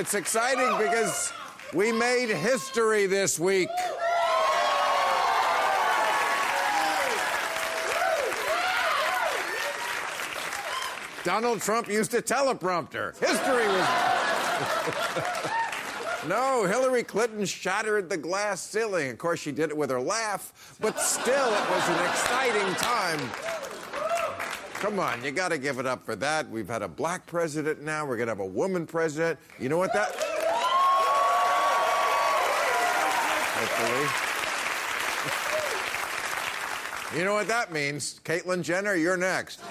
It's exciting because we made history this week. Donald Trump used a teleprompter. History was. no, Hillary Clinton shattered the glass ceiling. Of course, she did it with her laugh, but still, it was an exciting time. Come on, you got to give it up for that. We've had a black president now. We're going to have a woman president. You know what that. Hopefully. You know what that means? Caitlyn Jenner, you're next.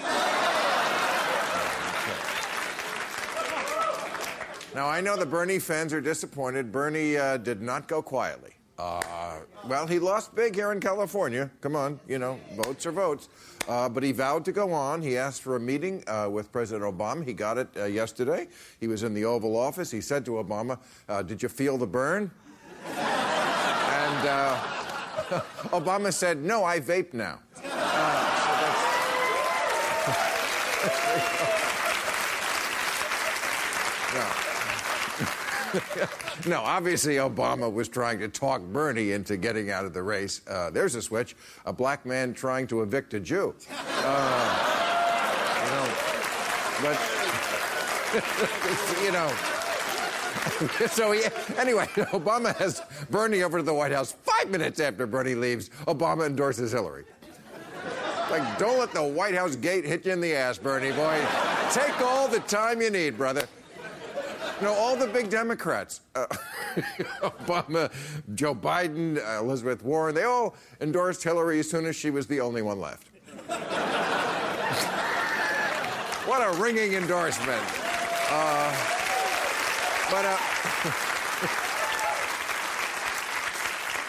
Now, I know the Bernie fans are disappointed. Bernie uh, did not go quietly. Uh, well, he lost big here in California. Come on, you know, votes are votes. Uh, but he vowed to go on. He asked for a meeting uh, with President Obama. He got it uh, yesterday. He was in the Oval Office. He said to Obama, uh, Did you feel the burn? and uh, Obama said, No, I vape now. No, obviously Obama was trying to talk Bernie into getting out of the race. Uh, there's a switch. A black man trying to evict a Jew. Uh, you know, but you know. so he, anyway, Obama has Bernie over to the White House. Five minutes after Bernie leaves, Obama endorses Hillary. Like, don't let the White House gate hit you in the ass, Bernie boy. Take all the time you need, brother. No, all the big Democrats, uh, Obama, Joe Biden, uh, Elizabeth Warren, they all endorsed Hillary as soon as she was the only one left. what a ringing endorsement. Uh, but uh,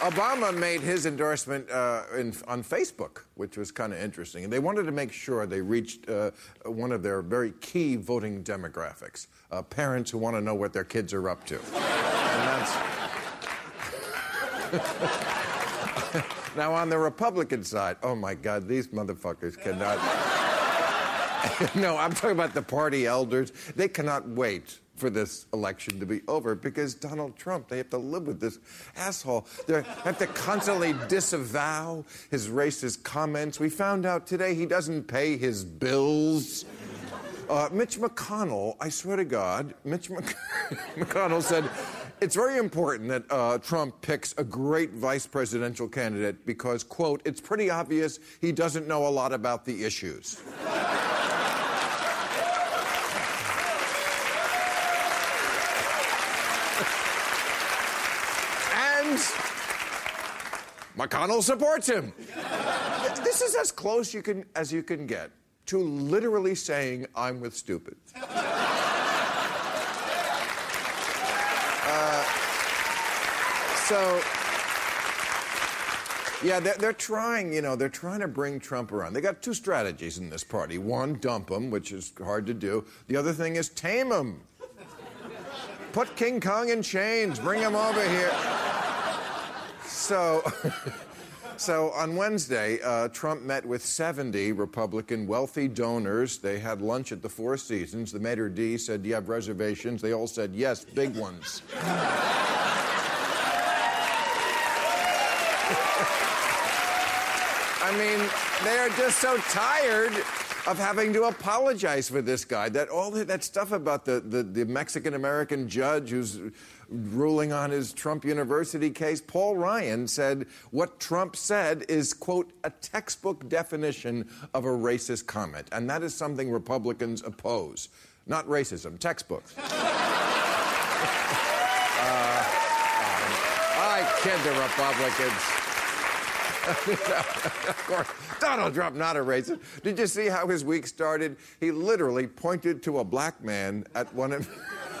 Obama made his endorsement uh, in, on Facebook, which was kind of interesting. And they wanted to make sure they reached uh, one of their very key voting demographics uh, parents who want to know what their kids are up to. and that's. now, on the Republican side, oh my God, these motherfuckers cannot. no, I'm talking about the party elders. They cannot wait for this election to be over because Donald Trump, they have to live with this asshole. They have to constantly disavow his racist comments. We found out today he doesn't pay his bills. Uh, Mitch McConnell, I swear to God, Mitch Mc- McConnell said it's very important that uh, Trump picks a great vice presidential candidate because, quote, it's pretty obvious he doesn't know a lot about the issues. and McConnell supports him. This is as close you can, as you can get to literally saying, I'm with stupid. Uh, so, yeah, they're, they're trying, you know, they're trying to bring Trump around. They got two strategies in this party. One, dump him, which is hard to do. The other thing is tame him. Put King Kong in chains, bring him over here. So, So on Wednesday, uh, Trump met with 70 Republican wealthy donors. They had lunch at the Four Seasons. The maitre d' said, Do you have reservations? They all said, Yes, big ones. I mean, they are just so tired of having to apologize for this guy. That all that, stuff about the, the, the Mexican American judge who's ruling on his Trump University case, Paul Ryan said what Trump said is, quote, a textbook definition of a racist comment. And that is something Republicans oppose. Not racism, textbooks. uh, I kid the Republicans. of course, Donald Trump, not a racist. Did you see how his week started? He literally pointed to a black man at one of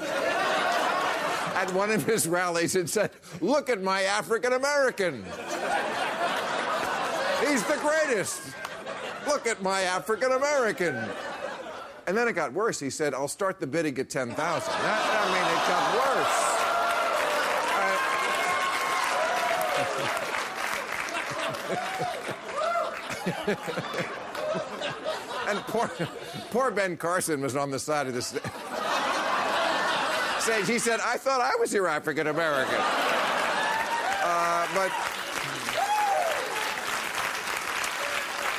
at one of his rallies and said, "Look at my African American. He's the greatest. Look at my African American." And then it got worse. He said, "I'll start the bidding at 10,000." I mean, it got worse. and poor, poor Ben Carson was on the side of the sta- stage. He said, I thought I was your African American. Uh, but.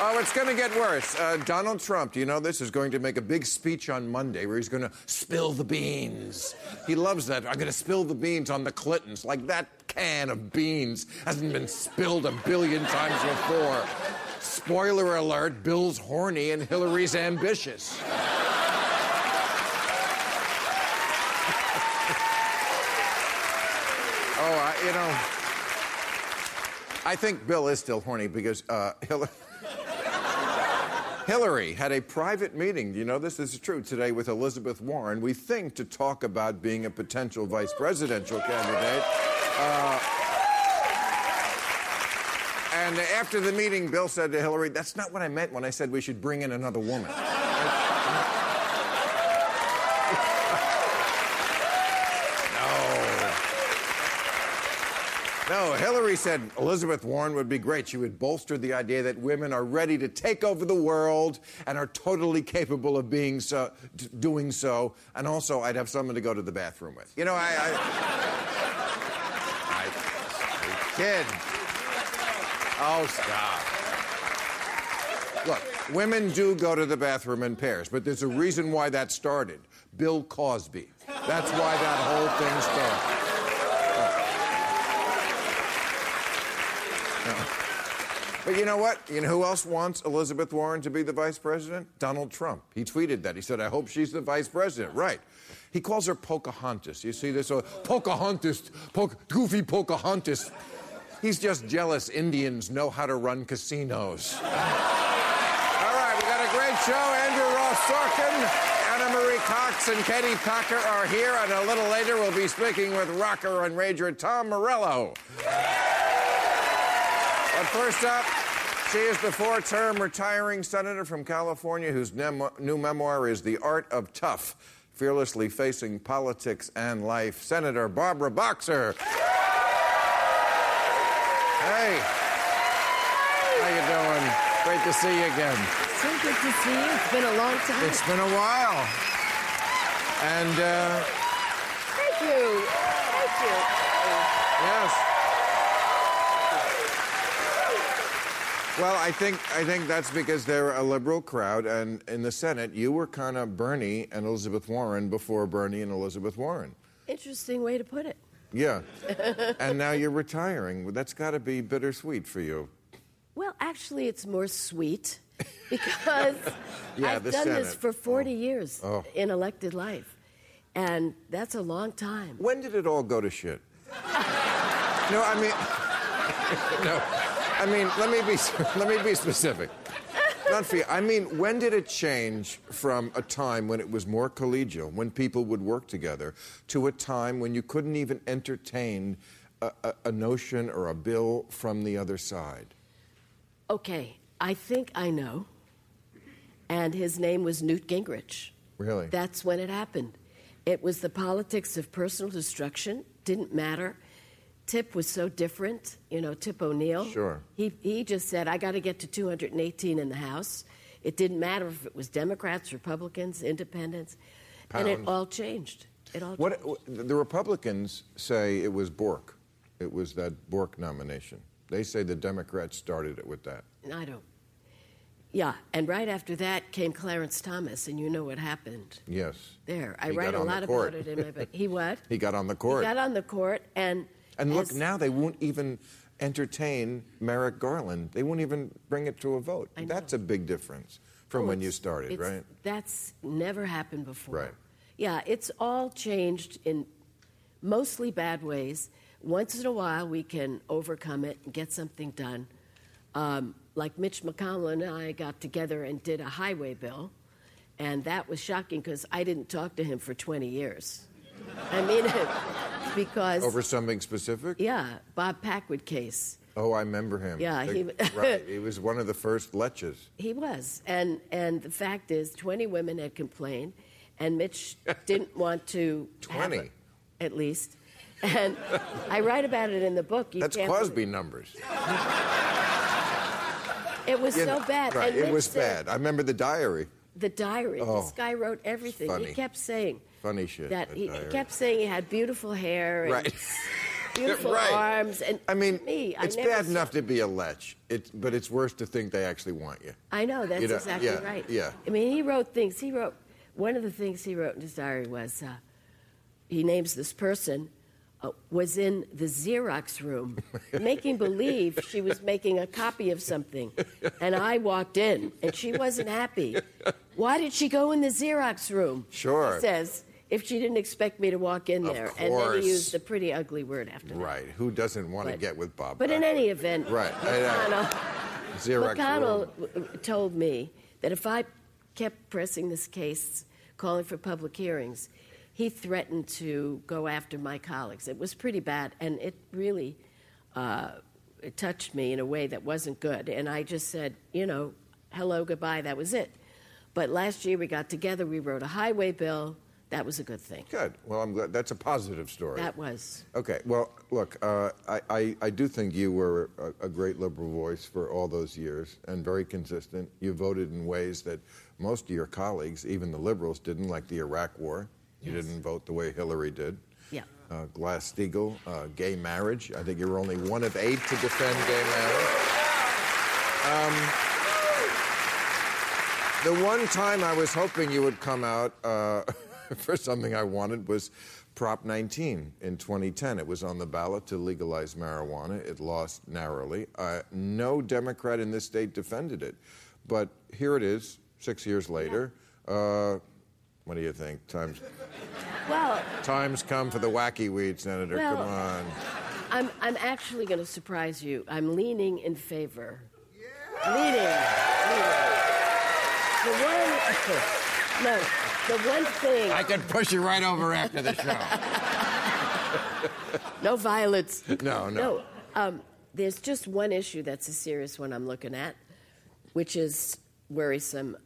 Oh, it's going to get worse. Uh, Donald Trump, do you know this, is going to make a big speech on Monday where he's going to spill the beans. He loves that. I'm going to spill the beans on the Clintons. Like that can of beans hasn't been spilled a billion times before. Spoiler alert Bill's horny and Hillary's ambitious. oh, I, you know, I think Bill is still horny because uh, Hillary. Hillary had a private meeting, do you know? This is true, today with Elizabeth Warren, we think to talk about being a potential vice presidential candidate. Uh, and after the meeting, Bill said to Hillary, That's not what I meant when I said we should bring in another woman. No, Hillary said Elizabeth Warren would be great. She would bolster the idea that women are ready to take over the world and are totally capable of being so, doing so. And also, I'd have someone to go to the bathroom with. You know, I, I, kid. Oh, stop. Look, women do go to the bathroom in pairs, but there's a reason why that started. Bill Cosby. That's why that whole thing started. But you know what? You know who else wants Elizabeth Warren to be the vice president? Donald Trump. He tweeted that. He said, I hope she's the vice president. Right. He calls her Pocahontas. You see this? Oh, Pocahontas, po- goofy Pocahontas. He's just jealous Indians know how to run casinos. All right, we got a great show. Andrew Ross Sorkin, Ana Marie Cox, and Katie Packer are here. And a little later, we'll be speaking with rocker and rager Tom Morello. But first up, she is the four term retiring senator from California whose new memoir is The Art of Tough, fearlessly facing politics and life. Senator Barbara Boxer. Hey. How you doing? Great to see you again. So good to see you. It's been a long time. It's been a while. And, uh, Thank you. Thank you. yes. Well, I think I think that's because they're a liberal crowd, and in the Senate, you were kind of Bernie and Elizabeth Warren before Bernie and Elizabeth Warren. Interesting way to put it. Yeah, and now you're retiring. That's got to be bittersweet for you. Well, actually, it's more sweet because Yeah, I've done this for 40 years Oh. in elected life. And that's a long time. When did it all go to shit? no, I mean, no, I mean, let me be let me be specific. For. I mean, when did it change from a time when it was more collegial, when people would work together, to a time when you couldn't even entertain a, a, a notion or a bill from the other side? Okay, I think I know. And his name was Newt Gingrich. Really? That's when it happened. It was the politics of personal destruction, didn't matter. Tip was so different, you know, Tip O'Neill. Sure. He, he just said, I got to get to 218 in the House. It didn't matter if it was Democrats, Republicans, Independents. And it all changed. It all What changed. the Republicans say it was Bork. It was that Bork nomination. They say the Democrats started it with that. I don't. Yeah, and right after that came Clarence Thomas, and you know what happened Yes. there. I He write a lot about it in my book. He what? He got on the court. He got on the court, and and look, as- now they won't even entertain Merrick Garland. They won't even bring it to a vote. I know. That's a big difference from Oh, when you it's- started, it's- right? That's never happened before. Right. Yeah, it's all changed in mostly bad ways. Once in a while, we can overcome it and get something done. Um, like Mitch McConnell and I got together and did a highway bill, and that was shocking because I didn't talk to him for 20 years. I mean, it because Over something specific? yeah, Bob Packwood case. Oh, I remember him. Yeah, They- he- right. He was one of the first leches. He was, and and the fact is, twenty women had complained, and Mitch didn't want to. have 20? it, at least, and I write about it in the book. You That's Cosby numbers. It was You so know, bad. Right. It Mitch was said- bad. I remember the diary. The diary. Oh, this guy wrote everything. He kept saying Funny shit. that he, kept saying he had beautiful hair and Right. beautiful Right. arms. And I mean, me, I it's bad saw- enough to be a lech, it's, but it's worse to think they actually want you. I know that's You know, exactly yeah, right. yeah. I mean, he wrote things. He wrote one of the things he wrote in his diary was uh, he names this person uh, was in the Xerox room making believe she was making a copy of something, and I walked in and she wasn't happy. Why did she go in the Xerox room? Sure. He says. If she didn't expect me to walk in Of there, and then course. he used a pretty ugly word after that. Right. Who doesn't want to But- get with Bob? But in any event, Right. I know. McConnell, Xerox McConnell room. w- w- told me that if I kept pressing this case, calling for public hearings, he threatened to go after my colleagues. It was pretty bad, and it really uh, it touched me in a way that wasn't good. And I just said, you know, hello, goodbye, that was it. But last year we got together, we wrote a highway bill. That was a good thing. Good. Well, I'm glad. That's a positive story. That was. Okay. Well, look, uh, I, I, I do think you were a, a great liberal voice for all those years and very consistent. You voted in ways that most of your colleagues, even the liberals, didn't, like the Iraq War. You Yes. didn't vote the way Hillary did. Yeah. Uh, Glass-Steagall, uh, gay marriage. I think you were only one of eight to defend gay marriage. Um, the one time I was hoping you would come out uh, for something I wanted was Prop 19 in 2010. It was on the ballot to legalize marijuana. It lost narrowly. Uh, no Democrat in this state defended it. But here it is, six years later. Uh, what do you think? Times, Well, times come for the wacky weed, Senator. Well- come on. I'm, I'm actually going to surprise you. I'm leaning in favor. Leaning. Leaning. The one, no, the one thing, I could push you right over after the show. no violence. No, no. No, um, there's just one issue that's a serious one I'm looking at, which is worrisome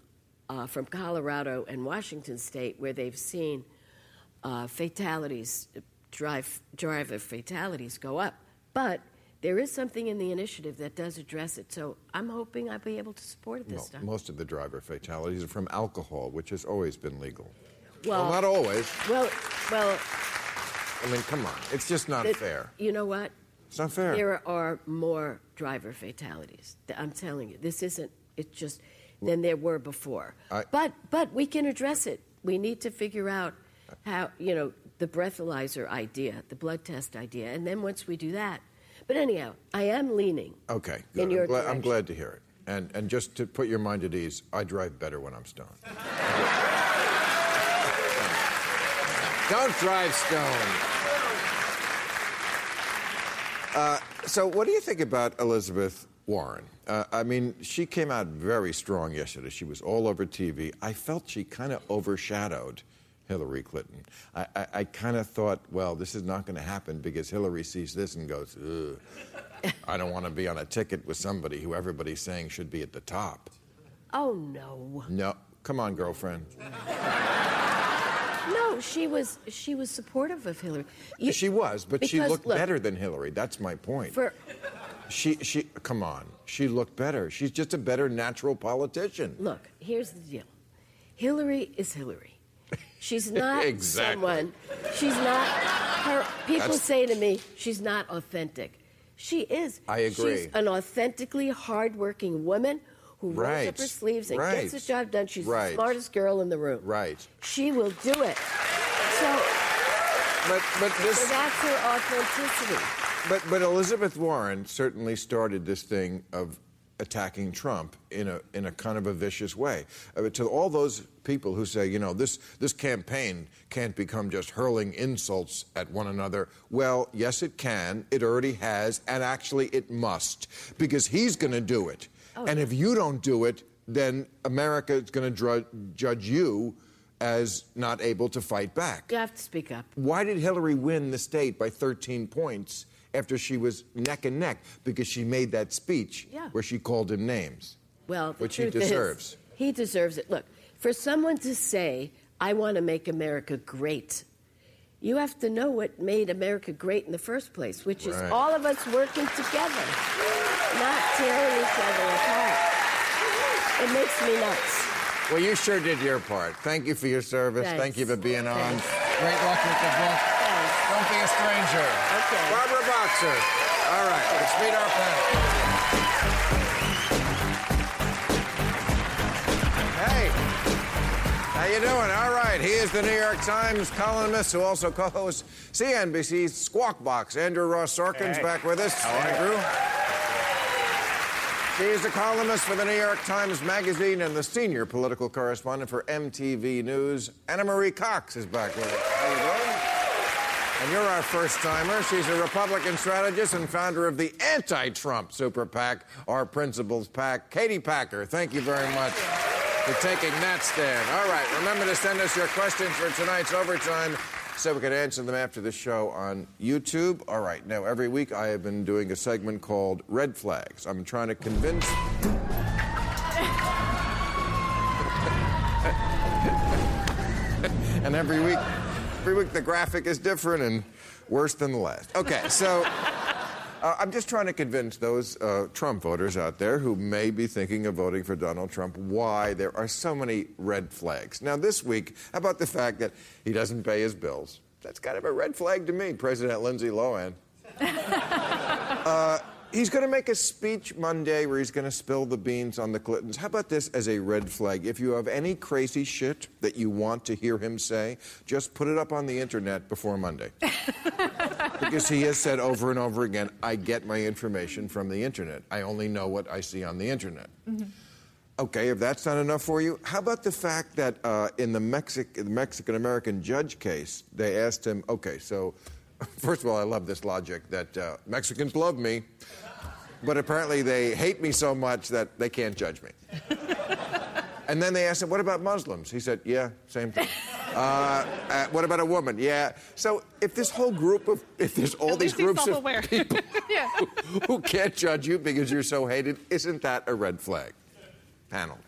uh, from Colorado and Washington State, where they've seen uh, fatalities, drive, driver fatalities go up. But there is something in the initiative that does address it, so I'm hoping I'll be able to support it this Well, time. most of the driver fatalities are from alcohol, which has always been legal. Well- well not always. Well, well, I mean, come on. It's just not it- fair. You know what? It's not fair. There are more driver fatalities. I'm telling you, this isn't. It's just than there were before. I- but but we can address it. We need to figure out how you know the breathalyzer idea, the blood test idea, and then once we do that. But anyhow, I am leaning. Okay, In your I'm, glad, I'm glad to hear it. And, and just to put your mind at ease, I drive better when I'm stoned. Don't drive stoned. Uh, so, what do you think about Elizabeth Warren? Uh, I mean, she came out very strong yesterday. She was all over TV. I felt she kind of overshadowed Hillary Clinton. I, I, I kind of thought, well, this is not going to happen because Hillary sees this and goes, I don't want to be on a ticket with somebody who everybody's saying should be at the top. Oh no. No, come on, girlfriend. No, she was she was supportive of Hillary. You- She was, but she looked look, better than Hillary. That's my point. For She, she, come on. She looked better. She's just a better natural politician. look, here's the deal. Hillary is Hillary. She's not Exactly. someone. She's not. Her people That's- say to me, she's not authentic. She is. I agree. She's an authentically hardworking woman who rolls up her sleeves and Right. gets the job done. She's Right. the smartest girl in the room. Right. She will do it. So, But, but this, so that's her authenticity. but, but Elizabeth Warren certainly started this thing of attacking Trump in a, in a kind of a vicious way. Uh, to all those people who say, you know, this, this campaign can't become just hurling insults at one another. Well, yes, it can. It already has, and actually it must, because he's going to do it. and if you don't do it, then America is going to judge you as not able to fight back. You have to speak up. Why did Hillary win the state by 13 points after she was neck and neck? Because she made that speech Yeah. where she called him names. Well, Which he truth is, deserves. he deserves it. Look, for someone to say, I want to make America great, you have to know what made America great in the first place, which is all of us working together, not tearing each other apart. It makes me nuts. Well, you sure did your part. Thank you for your service. Thanks. Thank you for being on. Thanks. Great luck with the book. Don't be a stranger. Okay. Barbara Boxer. All right, let's meet our panel. Hey, how you doing? All right, he is the New York Times columnist who also co-hosts CNBC's Squawk Box. Andrew Ross Sorkin's back with us. How are Andrew. She is a columnist for the New York Times Magazine and the senior political correspondent for MTV News. Ana Marie Cox is back with us. How you doing? And you're our first timer. She's a Republican strategist and founder of the anti Trump super PAC, our Principles PAC. Katie Packer, thank you very much for taking that stand. All right, remember to send us your questions for tonight's overtime so we can answer them after the show on YouTube. All right, now every week I have been doing a segment called Red Flags. I'm trying to convince. and every week, every week the graphic is different and worse than the last. Okay, so uh, I'm just trying to convince those uh, Trump voters out there who may be thinking of voting for Donald Trump why there are so many red flags. Now, this week, how about the fact that he doesn't pay his bills? That's kind of a red flag to me, President Lindsay Lohan. Uh, He's going to make a speech Monday where he's going to spill the beans on the Clintons. How about this as a red flag? If you have any crazy shit that you want to hear him say, just put it up on the internet before Monday. because he has said over and over again, I get my information from the internet. I only know what I see on the internet. Okay, if that's not enough for you, how about the fact that uh, in the, Mexic- the Mexican American judge case, they asked him, okay, so first of all, I love this logic that uh, Mexicans love me, but apparently they hate me so much that they can't judge me. and then they asked him, what about Muslims? He said, yeah, same thing. Uh, uh, what about a woman? Yeah. So if this whole group of, if there's all At these groups of people Yeah. who, who can't judge you because you're so hated, isn't that a red flag? Panel.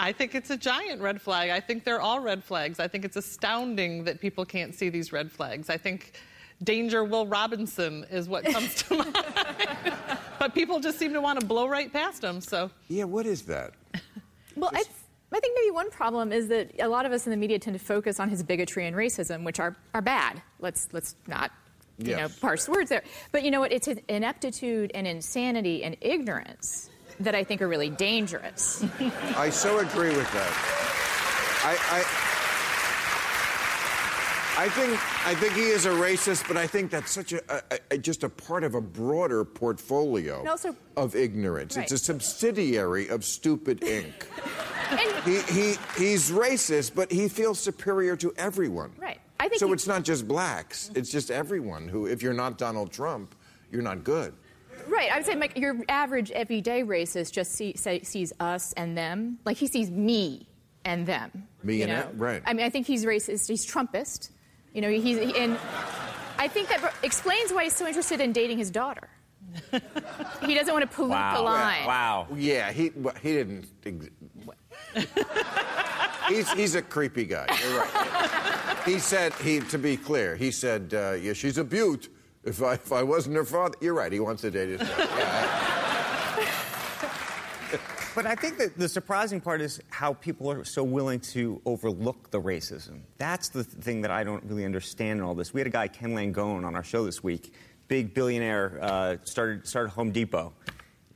I think it's a giant red flag. I think they're all red flags. I think it's astounding that people can't see these red flags. I think Danger Will Robinson is what comes to mind. but people just seem to want to blow right past him. So Yeah, what is that? Well, I, I think maybe one problem is that a lot of us in the media tend to focus on his bigotry and racism, which are, are bad. Let's let's not you know parse words there. But you know what? It's his ineptitude and insanity and ignorance that I think are really dangerous. I so agree with that. I, I, I think I think he is a racist, but I think that's such a, a, a just a part of a broader portfolio also- of ignorance. It's a subsidiary of stupid Inc. and, he, he he's racist, but he feels superior to everyone. Right. I think so. he- it's not just blacks; it's just everyone. Who, if you're not Donald Trump, you're not good. right. I would say like your average everyday racist just see, say, sees us and them. Like he sees me and them. Me and them, right. I mean, I think he's racist. He's Trumpist. You know, he's he, and I think that explains why he's so interested in dating his daughter. he doesn't want to pollute the line. Wow. Yeah, he well, he didn't. ex- he's, he's a creepy guy. You're right. he said, he, to be clear, he said, uh, yeah, she's a beaut. If I, if I wasn't her father, you're right. He wants to date his daughter. Yeah, But I think that the surprising part is how people are so willing to overlook the racism. That's the thing that I don't really understand in all this. We had a guy, Ken Langone, on our show this week, big billionaire, uh, started, started Home Depot.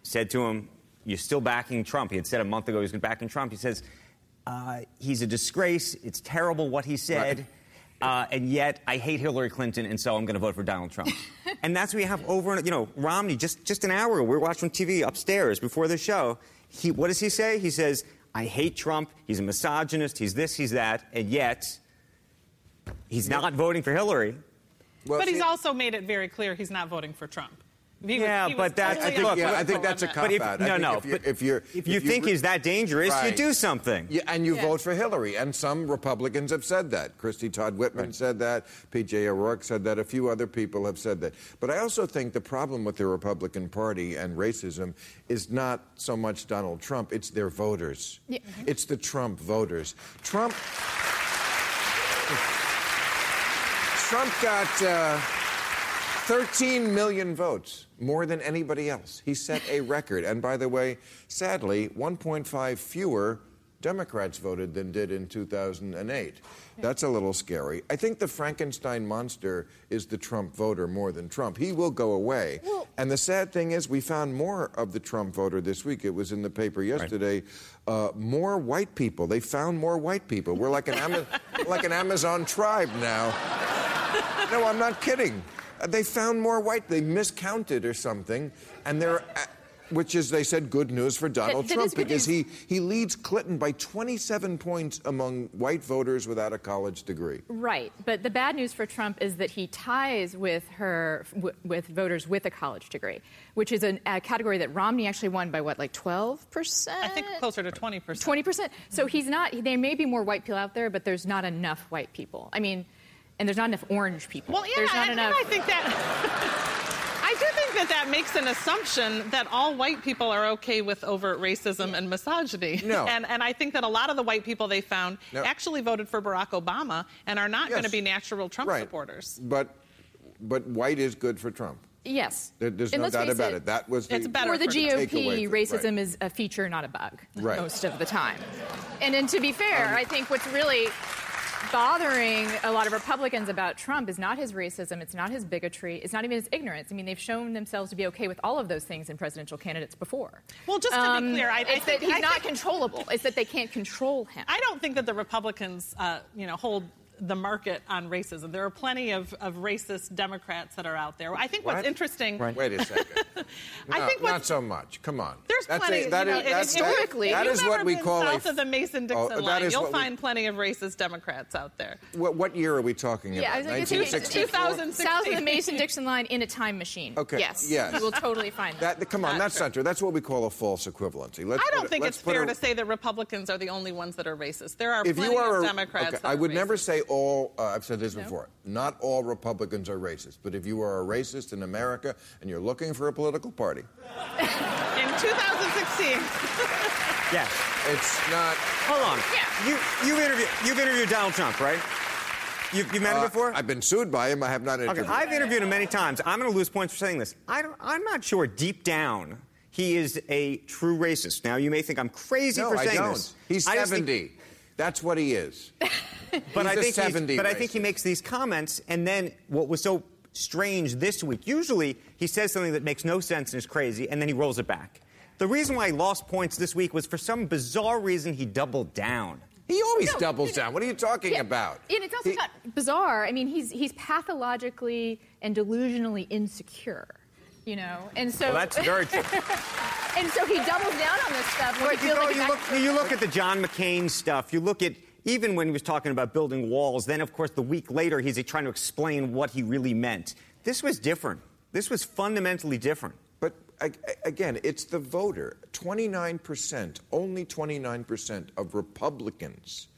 Said to him, You're still backing Trump. He had said a month ago he was going to back Trump. He says, uh, He's a disgrace. It's terrible what he said. Right. Uh, and yet, I hate Hillary Clinton, and so I'm going to vote for Donald Trump. and that's what we have over you know Romney. Just just an hour ago, we were watching TV upstairs before the show. He what does he say? He says, "I hate Trump. He's a misogynist. He's this. He's that." And yet, he's not voting for Hillary. Well, but he's see- also made it very clear he's not voting for Trump. He was- Yeah, he was but that's- totally I think- yeah, I think that's a on cop if, out. I no, think no. if you're- but if you're- if if you you think re- he's that dangerous, you do something. Yeah, and you Yeah. vote for Hillary. And some Republicans have said that. Christie Todd Whitman said that. P.J. O'Rourke said that. A few other people have said that. But I also think the problem with the Republican Party and racism is not so much Donald Trump, it's their voters. Yeah. It's the Trump voters. Trump. Trump got uh, 13 million votes, more than anybody else. He set a record. And by the way, sadly, 1.5 fewer Democrats voted than did in 2008. That's a little scary. I think the Frankenstein monster is the Trump voter more than Trump. He will go away. and the sad thing is, we found more of the Trump voter this week. It was in the paper yesterday. Uh, more white people. They found more white people. We're like an, Ama- like an Amazon tribe now. No, I'm not kidding. They found more white. They miscounted or something, and they're, uh, which is they said good news for Donald that Trump is because news. he he leads Clinton by 27 points among white voters without a college degree. Right, but the bad news for Trump is that he ties with her with voters with a college degree, which is an, a category that Romney actually won by what, like twelve percent? I think closer to 20%. Twenty percent. So he's not. There may be more white people out there, but there's not enough white people. I mean, and there's not enough orange people. Well, yeah, there's not and, enough. I think that. I do think that that makes an assumption that all white people are okay with overt racism and misogyny. No. And, and I think that a lot of the white people they found No. actually voted for Barack Obama and are not going to be natural Trump right. supporters. But but white is good for Trump. yes. There- There's And no doubt about it. That was the, It's better For the for the GOP, racism right. is a feature, not a bug, Right. most of the time. And then to be fair, Um, I think what's really bothering a lot of Republicans about Trump is not his racism, it's not his bigotry, it's not even his ignorance. I mean, they've shown themselves to be okay with all of those things in presidential candidates before. Well, just to Um, be clear, I, I it's think that he's I not think- controllable. It's that they can't control him. I don't think that the Republicans, uh, you know, hold the market on racism. There are plenty of, of racist Democrats that are out there. I think what's What? interesting. Wait a second. I No, think not so much. Come on. There's That's plenty. A, that you know, is- if- that's- if- that- Historically, that if is you've what ever we been call south a. of the Mason-Dixon Oh, that line, is you'll what we- find plenty of racist Democrats out there. What, what year are we talking Yeah, I about? was gonna say, 2016. South of the Mason-Dixon line in a time machine. Okay, Yes. yes. You will totally find that. That, come on, that's true. not true. That's what we call a false equivalency. Let's I don't think it's fair to say that Republicans are the only ones that are racist. There are plenty you are of a, Democrats. I would never say all. Uh, I've said this before. Not all Republicans are racist, but if you are a racist in America and you're looking for a political party, In 2016, Yes. it's not. Hold on. Yeah. You you interview you've interviewed Donald Trump, right? You've, you've met him uh, before. I've been sued by him. I have not Okay, interviewed. I've interviewed him many times. I'm going to lose points for saying this. I don't, I'm not sure deep down he is a true racist. Now, you may think I'm crazy no, for I saying don't. this. He's I just think- 70. That's what he is. but He's I a think he's- 70 but I think he makes these comments, and then what was so strange this week? Usually, he says something that makes no sense and is crazy, and then he rolls it back. The reason why he lost points this week was for some bizarre reason he doubled down. He always No, doubles you know- down. What are you talking Yeah, about? And it's also He- not bizarre. I mean, he's he's pathologically and delusionally insecure, you know, and so Well, that's very true. And so he doubles down on this stuff when But you, know, like you, look, you look at the John McCain stuff. You look at even when he was talking about building walls. Then, of course, the week later, he's trying to explain what he really meant. This was different. This was fundamentally different. But a- a- again, it's the voter. 29%, only 29% of Republicans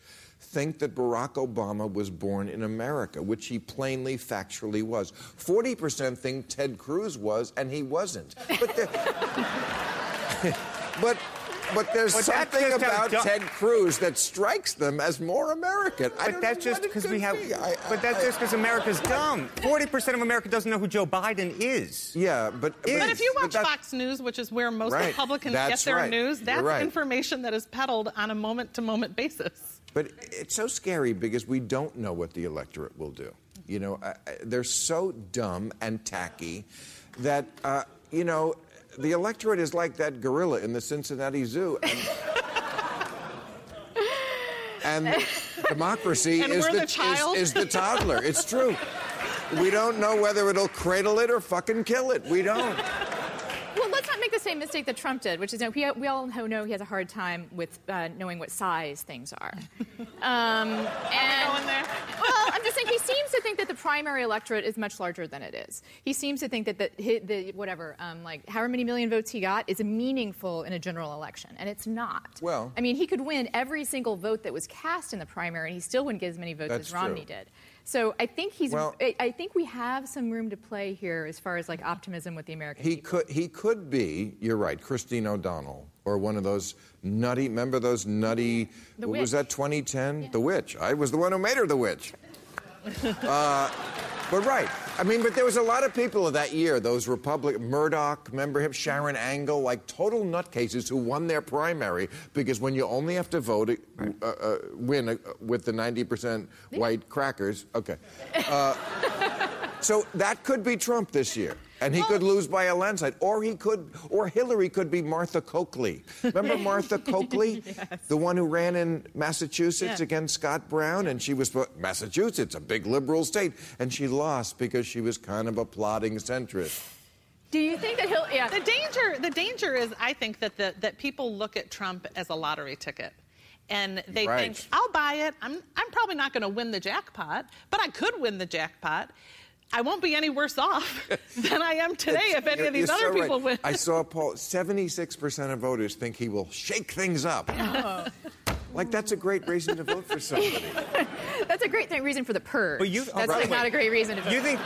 think that Barack Obama was born in America, which he plainly, factually was. 40% think Ted Cruz was, and he wasn't. But, the, but but there's But something about dumb- Ted Cruz that strikes them as more American. I But don't that's know just because we have. be. I- but that's I- just because America's dumb. Forty percent of America doesn't know who Joe Biden is. Yeah, but But if you watch Fox News, which is where most Right. Republicans That's get their right. news, You're that's right. information that is peddled on a moment to moment basis. But it's so scary because we don't know what the electorate will do. You know, I- I- they're so dumb and tacky that, uh, you know, the electorate is like that gorilla in the Cincinnati Zoo. And, and democracy And is, the, the is- is the toddler. It's true. We don't know whether it'll cradle it or fucking kill it. We don't. Well, let's not make the same mistake that Trump did, which is you know, we, we all know he has a hard time with uh, knowing what size things are. Um, and, going there? Well, I'm just saying he seems to think that the primary electorate is much larger than it is. He seems to think that the, hi- the whatever, um, like however many million votes he got is meaningful in a general election, and it's not. Well- I mean, he could win every single vote that was cast in the primary, and he still wouldn't get as many votes as Romney true. did. So I think he's. Well- I, think we have some room to play here as far as like optimism with the American He people. could he could be, you're right, Christine O'Donnell or one of those nutty remember those nutty The what was that 2010? The witch. I was the one who made her the witch. uh, but right. I mean, but there was a lot of people of that year, those Republic Mourdock, remember him, Sharron Angle, like total nutcases who won their primary because when you only have to vote, uh, uh, win uh, with the 90% white crackers. Okay. Uh, so that could be Trump this year. And he could lose by a landslide. Or he could, or Hillary could be Martha Coakley. Remember Martha Coakley? The one who ran in Massachusetts Yeah. against Scott Brown? And she was, Massachusetts, a big liberal state. And she lost because she was kind of a plodding centrist. Do you think that he'll? Yeah. The danger, the danger is, I think that the, that people look at Trump as a lottery ticket, and they Right. think, "I'll buy it. I'm I'm probably not going to win the jackpot, but I could win the jackpot. I won't be any worse off than I am today if any of these other so people right. win." I saw a poll 76% of voters think he will shake things up. Like, that's a great reason to vote for somebody. That's a great thing, reason for the purge. But you- oh, That's oh, like right. not a great reason to vote. You think?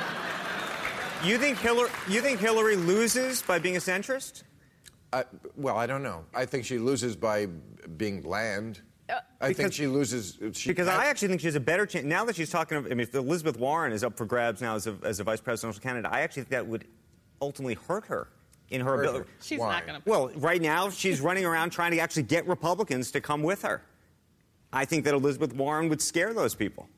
You think Hillary? You think Hillary loses by being a centrist? I, well, I don't know. I think she loses by being bland. I think because- she loses. She, Because I actually think she has a better chance now that she's talking. I mean, if Elizabeth Warren is up for grabs now as a, as a vice presidential candidate, I actually think that would ultimately hurt her in her Hurt ability. her. She's Why? not going to. Well, right now she's running around trying to actually get Republicans to come with her. I think that Elizabeth Warren would scare those people.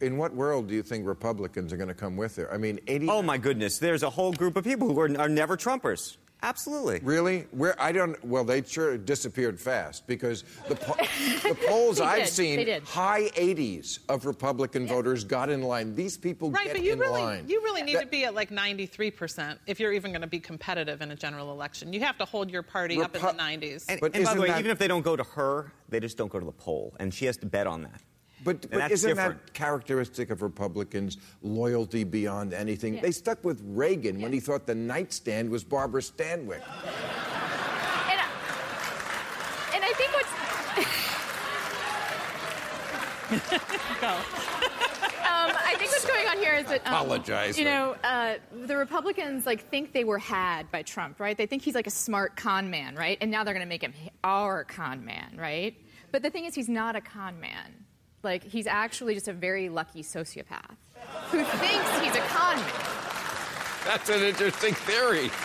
In what world do you think Republicans are going to come with her? I mean, 80. Oh my goodness, there's a whole group of people who are, are never Trumpers. Absolutely. Really? Where I don't. Well, they sure disappeared fast because the po- the polls I've did. Seen, high 80s of Republican voters got in line. These people Right, get but you in really, line. you really need That- to be at like 93% if you're even going to be competitive in a general election. You have to hold your party up in the 90s. And, But and by the way, that- even if they don't go to her, they just don't go to the poll, and she has to bet on that. But, but isn't different. that characteristic of Republicans? Loyalty beyond anything. Yeah. They stuck with Reagan when he thought the nightstand was Barbara Stanwyck. And, I- and I think what's Go. um, I think what's going on here is that um, Apologize, You know, uh, the Republicans like think they were had by Trump, right? They think he's like a smart con man, right? And now they're going to make him our con man, right? But the thing is, he's not a con man. Like he's actually just a very lucky sociopath who thinks he's a con man. That's an interesting theory.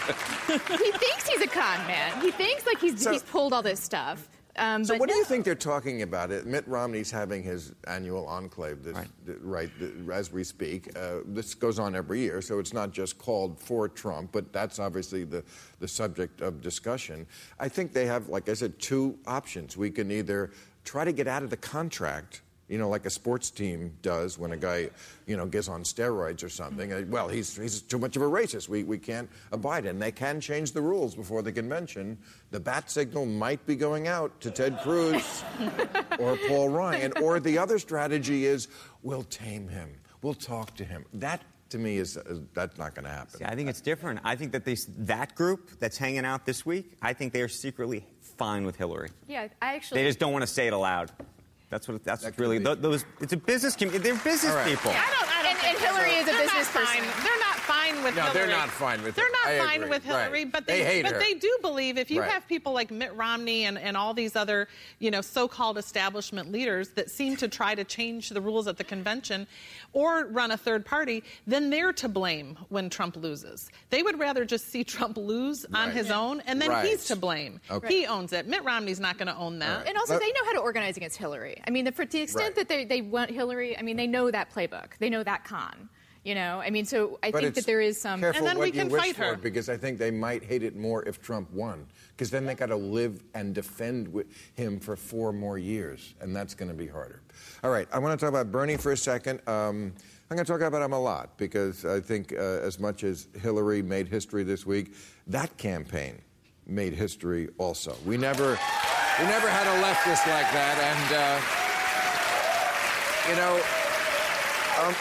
He thinks he's a con man. He thinks like he's So- he's pulled all this stuff. Um, So but what do you think they're talking about? It Mitt Romney's having his annual enclave this, Right. th- right th- as we speak. Uh, this goes on every year, so it's not just called for Trump, but that's obviously the, the subject of discussion. I think they have, like I said, two options. We can either try to get out of the contract. You know, like a sports team does when a guy, you know, gets on steroids or something. Uh, Well, he's, he's too much of a racist. We, we can't abide it. And they can change the rules before the convention. The bat signal might be going out to Ted Cruz or Paul Ryan. Or the other strategy is we'll tame him. We'll talk to him. That, to me, is uh, that's not going to happen. See, I think it's different. I think that they, that group that's hanging out this week, I think they are secretly fine with Hillary. Yeah, I actually. They just don't want to say it aloud. That's what. That's That really be. those. It's a business. Com- they're business All right. people. I Hillary is a They're business not person. fine. They're not fine with No, Hillary. they're not fine with They're her. not fine with Hillary, Right. but They they, hate but her. they do believe if you Right. have people like Mitt Romney and, and all these other, you know, so-called establishment leaders that seem to try to change the rules at the convention or run a third party, then they're to blame when Trump loses. They would rather just see Trump lose on Right. his own, and then Right. he's to blame. Okay. He owns it. Mitt Romney's not going to own that. And also, But- they know how to organize against Hillary. I mean, the, for, to the extent Right. that they, they want Hillary, I mean, they know that playbook. They know that con. You know, I mean, so I But think that there is some. Careful And then what we you can wish fight for, her. because I think they might hate it more if Trump won, because then they got to live and defend with him for four more years, and that's going to be harder. All right, I want to talk about Bernie for a second. Um, I'm going to talk about him a lot because I think uh, as much as Hillary made history this week, that campaign made history also. We never, we never had a leftist like that, and uh, you know. Um,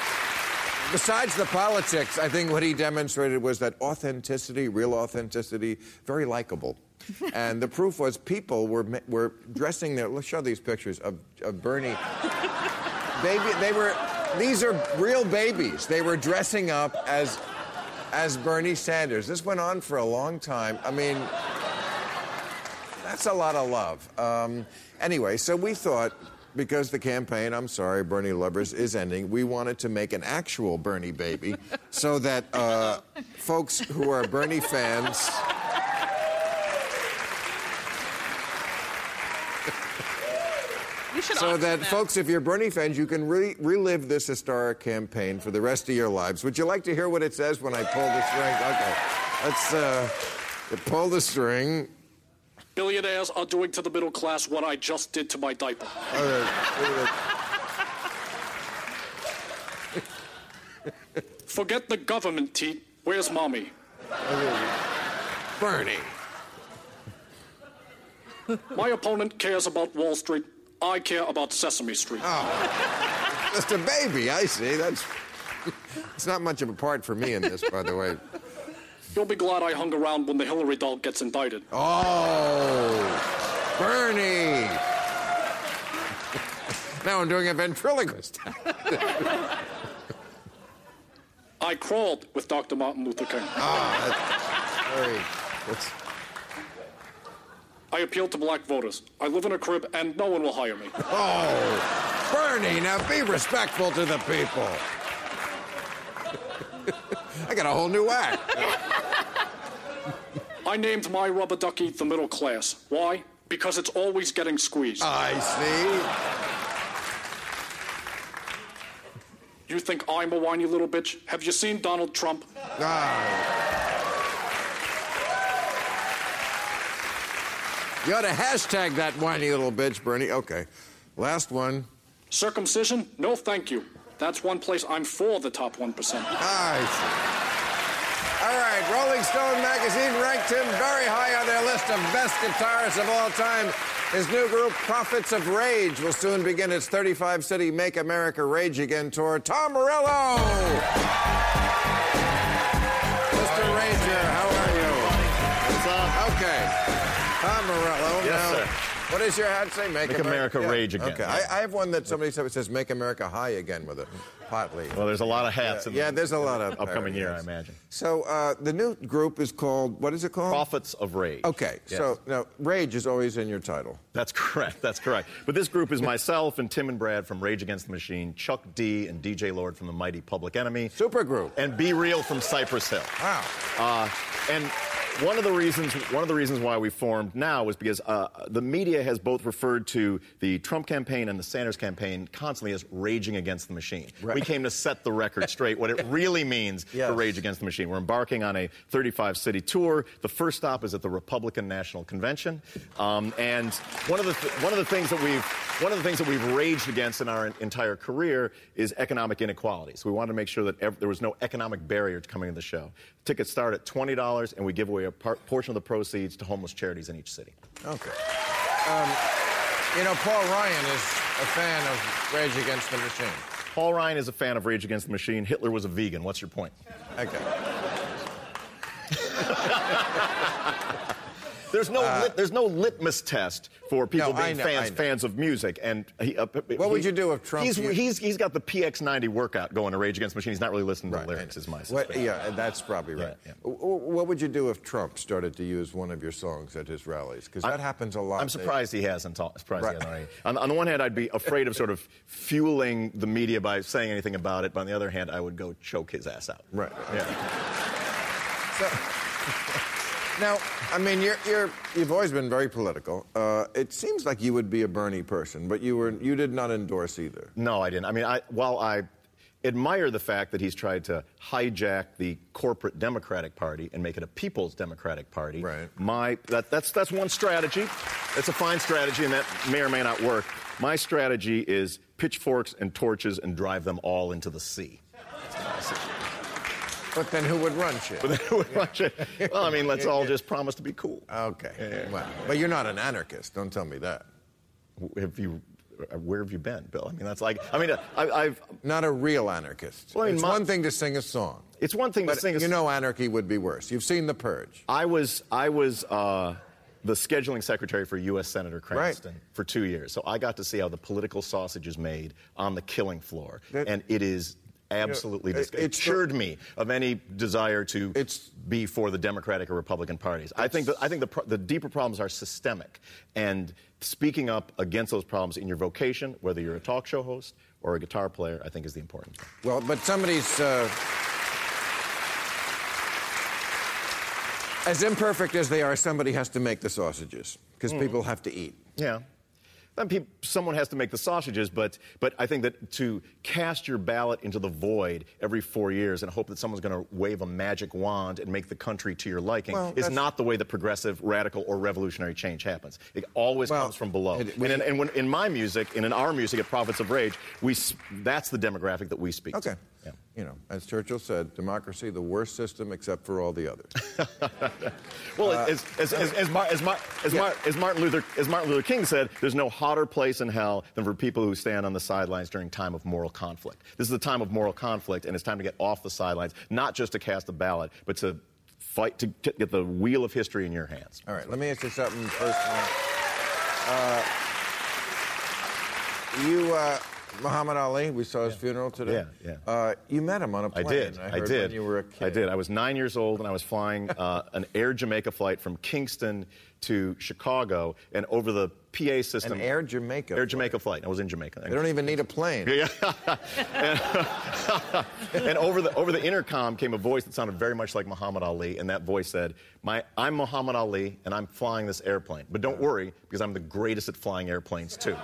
Besides the politics, I think what he demonstrated was that authenticity, real authenticity, very likable. and the proof was people were were dressing their. Let's show these pictures of, of Bernie. Baby, they were. These are real babies. They were dressing up as as Bernie Sanders. This went on for a long time. I mean, that's a lot of love. Um, anyway, so we thought, because the campaign, I'm sorry, Bernie Lovers, is ending, we wanted to make an actual Bernie baby so that uh, folks who are Bernie fans. So that, folks, if you're Bernie fans, you can re- relive this historic campaign for the rest of your lives. Would you like to hear what it says when I pull the string? Okay, let's uh, pull the string. Billionaires are doing to the middle class what I just did to my diaper. Forget the government, Teat. Where's mommy? Bernie. My opponent cares about Wall Street. I care about Sesame Street. Oh. Just a baby, I see. That's. It's not much of a part for me in this, by the way. You'll be glad I hung around when the Hillary doll gets indicted. Oh, Bernie. now I'm doing a ventriloquist. I crawled with Dr. Martin Luther King. Ah, Very. That's, I appeal to black voters. I live in a crib and no one will hire me. oh, Bernie, now be respectful to the people. I got a whole new act. I named my rubber ducky the middle class. Why? Because it's always getting squeezed. I see. You think I'm a whiny little bitch? Have you seen Donald Trump? Ah. You ought to hashtag that whiny little bitch, Bernie. Okay. Last one. Circumcision? No, thank you. That's one place I'm for the top 1%. I see. All right, Rolling Stone magazine ranked him very high on their list of best guitarists of all time. His new group, Prophets of Rage, will soon begin its 35 city Make America Rage Again tour. Tom Morello! Mr. Ranger, how are you? What's up? Okay. Tom Morello. Yes, now, sir. What does your hat say? Make, Make America Rage Again. Okay. I, I have one that somebody said it says Make America High Again with a pot leaf. Well, there's a lot of hats. in yeah, the there's a lot of upcoming year, I imagine. So uh, the new group is called, what is it called? Prophets of Rage. Okay, Yes. so now Rage is always in your title. That's correct. That's correct. But this group is myself and Tim and Brad from Rage Against the Machine, Chuck D and DJ Lord from the Mighty Public Enemy, Supergroup. and B-Real from Cypress Hill. Wow. Uh, and one of the reasons one of the reasons why we formed now was because uh, the media has both referred to the Trump campaign and the Sanders campaign constantly as raging against the machine. Right. We came to set the record straight what it really means Yes. to rage against the machine. We're embarking on a 35 city tour. The first stop is at the Republican National Convention, um, and one of the th- one of the things that we've one of the things that we've raged against in our entire career is economic inequality. So we wanted to make sure that ev- there was no economic barrier to coming to the show. Tickets start at twenty dollars, and we give away a portion of the proceeds to homeless charities in each city. Okay. Um, you know, Paul Ryan is a fan of Rage Against the Machine. Paul Ryan is a fan of Rage Against the Machine. Hitler was a vegan. What's your point? Okay. there's no lit, there's no litmus test for people No, being know, fans fans of music. And he, uh, What would you do if Trump- He's, he's he's got the PX90 workout going to Rage Against the Machine. He's not really listening to Right, the lyrics. Is my suspicion. yeah, that's probably right. Yeah, yeah. What would you do if Trump started to use one of your songs at his rallies? Because that happens a lot. I'm surprised he hasn't. Talk, surprised Right. he hasn't. On, on the one hand, I'd be afraid of sort of fueling the media by saying anything about it. But on the other hand, I would go choke his ass out. Right. Yeah. So, now, I mean, you're, you're, you've always been very political. Uh, it seems like you would be a Bernie person, but you, were, you did not endorse either. No, I didn't. I mean, I, while I admire the fact that he's tried to hijack the corporate Democratic Party and make it a People's Democratic Party, Right. my that, that's that's one strategy. It's a fine strategy, and that may or may not work. My strategy is pitchforks and torches and drive them all into the sea. But then who would run shit? But then who would watch it? Well, I mean, let's all just promise to be cool. Okay. Well, but you're not an anarchist. Don't tell me that. Have you? uh, Where have you been, Bill? I mean, that's like. I mean, uh, I, I've. Not a real anarchist. Well, I mean, it's my- one thing to sing a song. It's one thing to sing. a you know anarchy would be worse. You've seen The Purge. I was I was uh, the scheduling secretary for U.S. Senator Cranston for two years, so I got to see how the political sausage is made on the killing floor, That- and it is absolutely it- disgusting. It it's the- cured me of any desire to It's- be for the Democratic or Republican parties. I think that, I think the, the deeper problems are systemic, and speaking up against those problems in your vocation, whether you're a talk show host or a guitar player, I think is the important thing. Well, but somebody's. Uh, as imperfect as they are, somebody has to make the sausages because Mm. people have to eat. Yeah. Then someone has to make the sausages, but, but I think that to cast your ballot into the void every four years and hope that someone's going to wave a magic wand and make the country to your liking Well, is not the way that progressive, radical, or revolutionary change happens. It always Well, comes from below. it- we- and in, and when, in my music, and in our music at Prophets of Rage, we, that's the demographic that we speak Okay. to. Yeah. You know, as Churchill said, democracy, the worst system except for all the others. Well, as, as, as, as, Mar- as, Mar- as, Yeah. Mar- as Martin Luther, as Martin Luther King said, there's no hotter place in hell than for people who stand on the sidelines during time of moral conflict. This is a time of moral conflict, and it's time to get off the sidelines, not just to cast a ballot, but to fight to get get the wheel of history in your hands. All right, let me ask you something personal. Uh, you, uh, Muhammad Ali, we saw his funeral today. Yeah, yeah. Uh, you met him on a plane. I did. I, I, did. When you were a kid. I did. I was nine years old, and I was flying uh, an Air Jamaica flight from Kingston to Chicago, and over the PA system. An Air Jamaica. Air flight. Jamaica flight. I was in Jamaica. They don't even need a plane. Yeah. and, and over the over the intercom came a voice that sounded very much like Muhammad Ali, and that voice said, "My, I'm Muhammad Ali, and I'm flying this airplane. But don't worry, because I'm the greatest at flying airplanes too."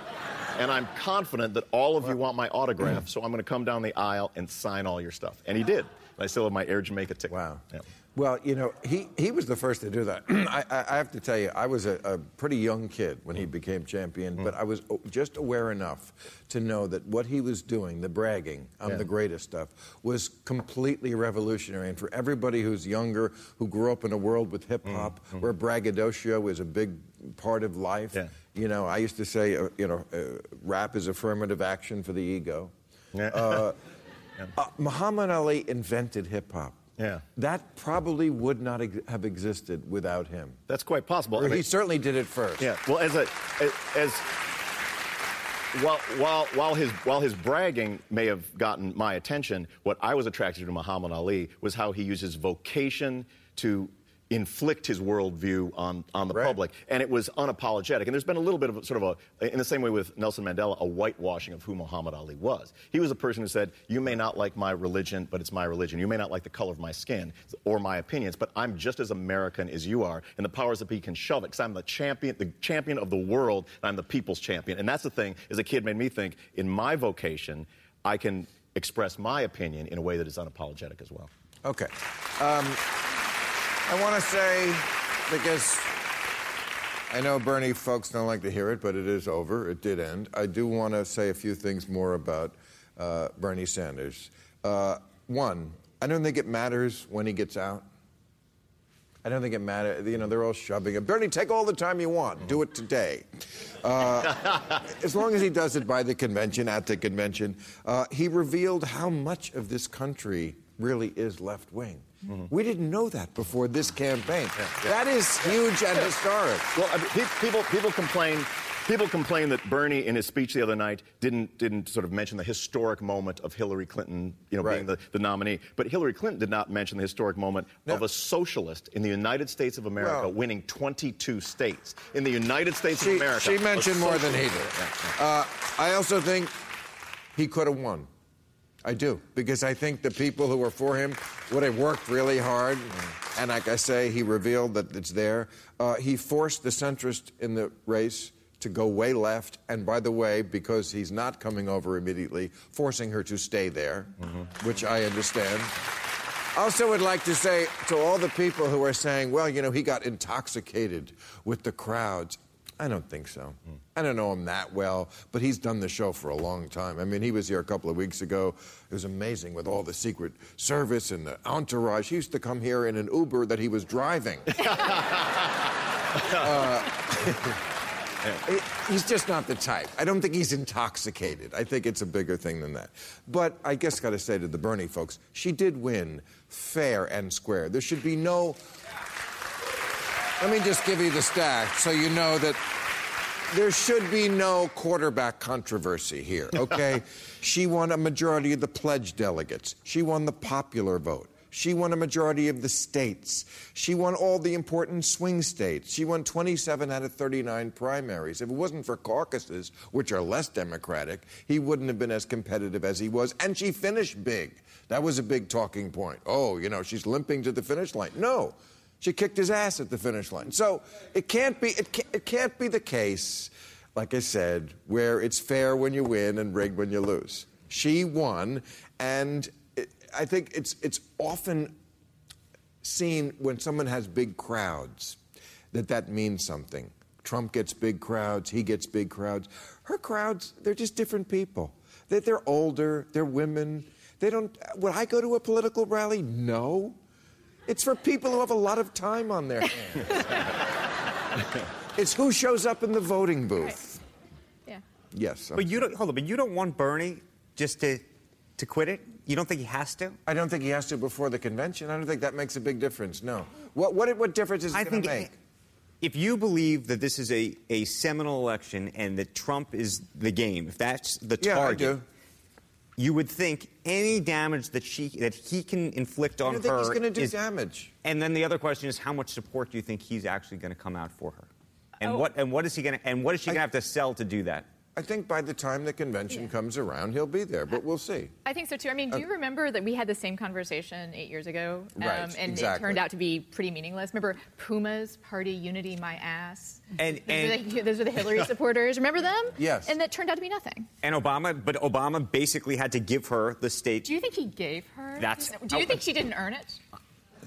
And I'm confident that all of you want my autograph, so I'm going to come down the aisle and sign all your stuff. And he did. I still have my Air Jamaica ticket. Wow. Yeah. Well, you know, he, he was the first to do that. I, I have to tell you, I was a, a pretty young kid when he became champion, but I was just aware enough to know that what he was doing, the bragging, I'm Yeah. the greatest stuff, was completely revolutionary. And for everybody who's younger, who grew up in a world with hip hop, where braggadocio is a big part of life, Yeah. you know, I used to say, uh, you know, uh, rap is affirmative action for the ego. Yeah. Uh, uh, Muhammad Ali invented hip hop. Yeah. That probably would not have existed without him. That's quite possible. Or I mean- he certainly did it first. Yeah. Well, as a as while while while his while his bragging may have gotten my attention, what I was attracted to Muhammad Ali was how he used his vocation to inflict his worldview on, on the Right. public, and it was unapologetic. And there's been a little bit of a, sort of a, in the same way with Nelson Mandela, a whitewashing of who Muhammad Ali was. He was a person who said, "You may not like my religion, but it's my religion. You may not like the color of my skin or my opinions, but I'm just as American as you are, and the powers that be can shove it because I'm the champion, the champion of the world, and I'm the people's champion." And that's the thing. As a kid, made me think, in my vocation, I can express my opinion in a way that is unapologetic as well. Okay. Um, I want to say, because I know Bernie folks don't like to hear it, but it is over. It did end. I do want to say a few things more about uh, Bernie Sanders. Uh, one, I don't think it matters when he gets out. I don't think it matters. You know, they're all shoving him. Bernie, take all the time you want. Do it today. Uh, as long as he does it by the convention, at the convention, uh, he revealed how much of this country really is left wing. We didn't know that before this campaign. That is huge and historic. Well, I mean, people people complain. People complain that Bernie, in his speech the other night, didn't didn't sort of mention the historic moment of Hillary Clinton, you know, being the, the nominee. But Hillary Clinton did not mention the historic moment of a socialist in the United States of America Well- winning 22 states. In the United States She, of America, she mentioned more than he did. Uh, I also think he could have won. I do, because I think the people who were for him would have worked really hard. And like I say, he revealed that it's there. Uh, he forced the centrist in the race to go way left. And by the way, because he's not coming over immediately, forcing her to stay there, which I understand. Also, would like to say to all the people who are saying, well, you know, he got intoxicated with the crowds. I don't think so. I don't know him that well, but he's done the show for a long time. I mean, he was here a couple of weeks ago. It was amazing with all the Secret Service and the entourage. He used to come here in an Uber that he was driving. Uh, He's just not the type. I don't think he's intoxicated. I think it's a bigger thing than that. But I guess got to say to the Bernie folks, she did win fair and square. There should be no. Let me just give you the stats so you know that there should be no quarterback controversy here, okay? she won a majority of the pledge delegates. She won the popular vote. She won a majority of the states. She won all the important swing states. She won 27 out of 39 primaries. If it wasn't for caucuses, which are less democratic, he wouldn't have been as competitive as he was. And she finished big. That was a big talking point. Oh, you know, she's limping to the finish line. No, she kicked his ass at the finish line. So it can't be. It can't, it can't be the case, like I said, where it's fair when you win and rigged when you lose. She won, and it, I think it's it's often seen when someone has big crowds that that means something. Trump gets big crowds, he gets big crowds. Her crowds, they're just different people. They're, they're older, they're women. They don't. Would I go to a political rally? No. It's for people who have a lot of time on their hands. it's who shows up in the voting booth. Yeah. Yes. But you don't hold on. But you don't want Bernie just to to quit it. You don't think he has to? I don't think he has to before the convention. I don't think that makes a big difference. No. What what what difference is it I going to think make? if you believe that this is a, a seminal election and that Trump is the game, if that's the Yeah, I target, do. You would think any damage that she that he can inflict I on don't think her he's going to do is- damage. And then the other question is, how much support do you think he's actually going to come out for her? And Oh. what and what is he going to and what is she going to have to sell to do that? I think by the time the convention comes around, he'll be there, but we'll see. I think so too. I mean, do you remember that we had the same conversation eight years ago? Um, Right, and exactly. it turned out to be pretty meaningless. Remember Pumas, Party Unity, My Ass? And Those, and were the, those were the Hillary supporters. Remember them? Yes. And that turned out to be nothing. and Obama, but Obama basically had to give her the state. Do you think he gave her? That's- Do you think she didn't earn it?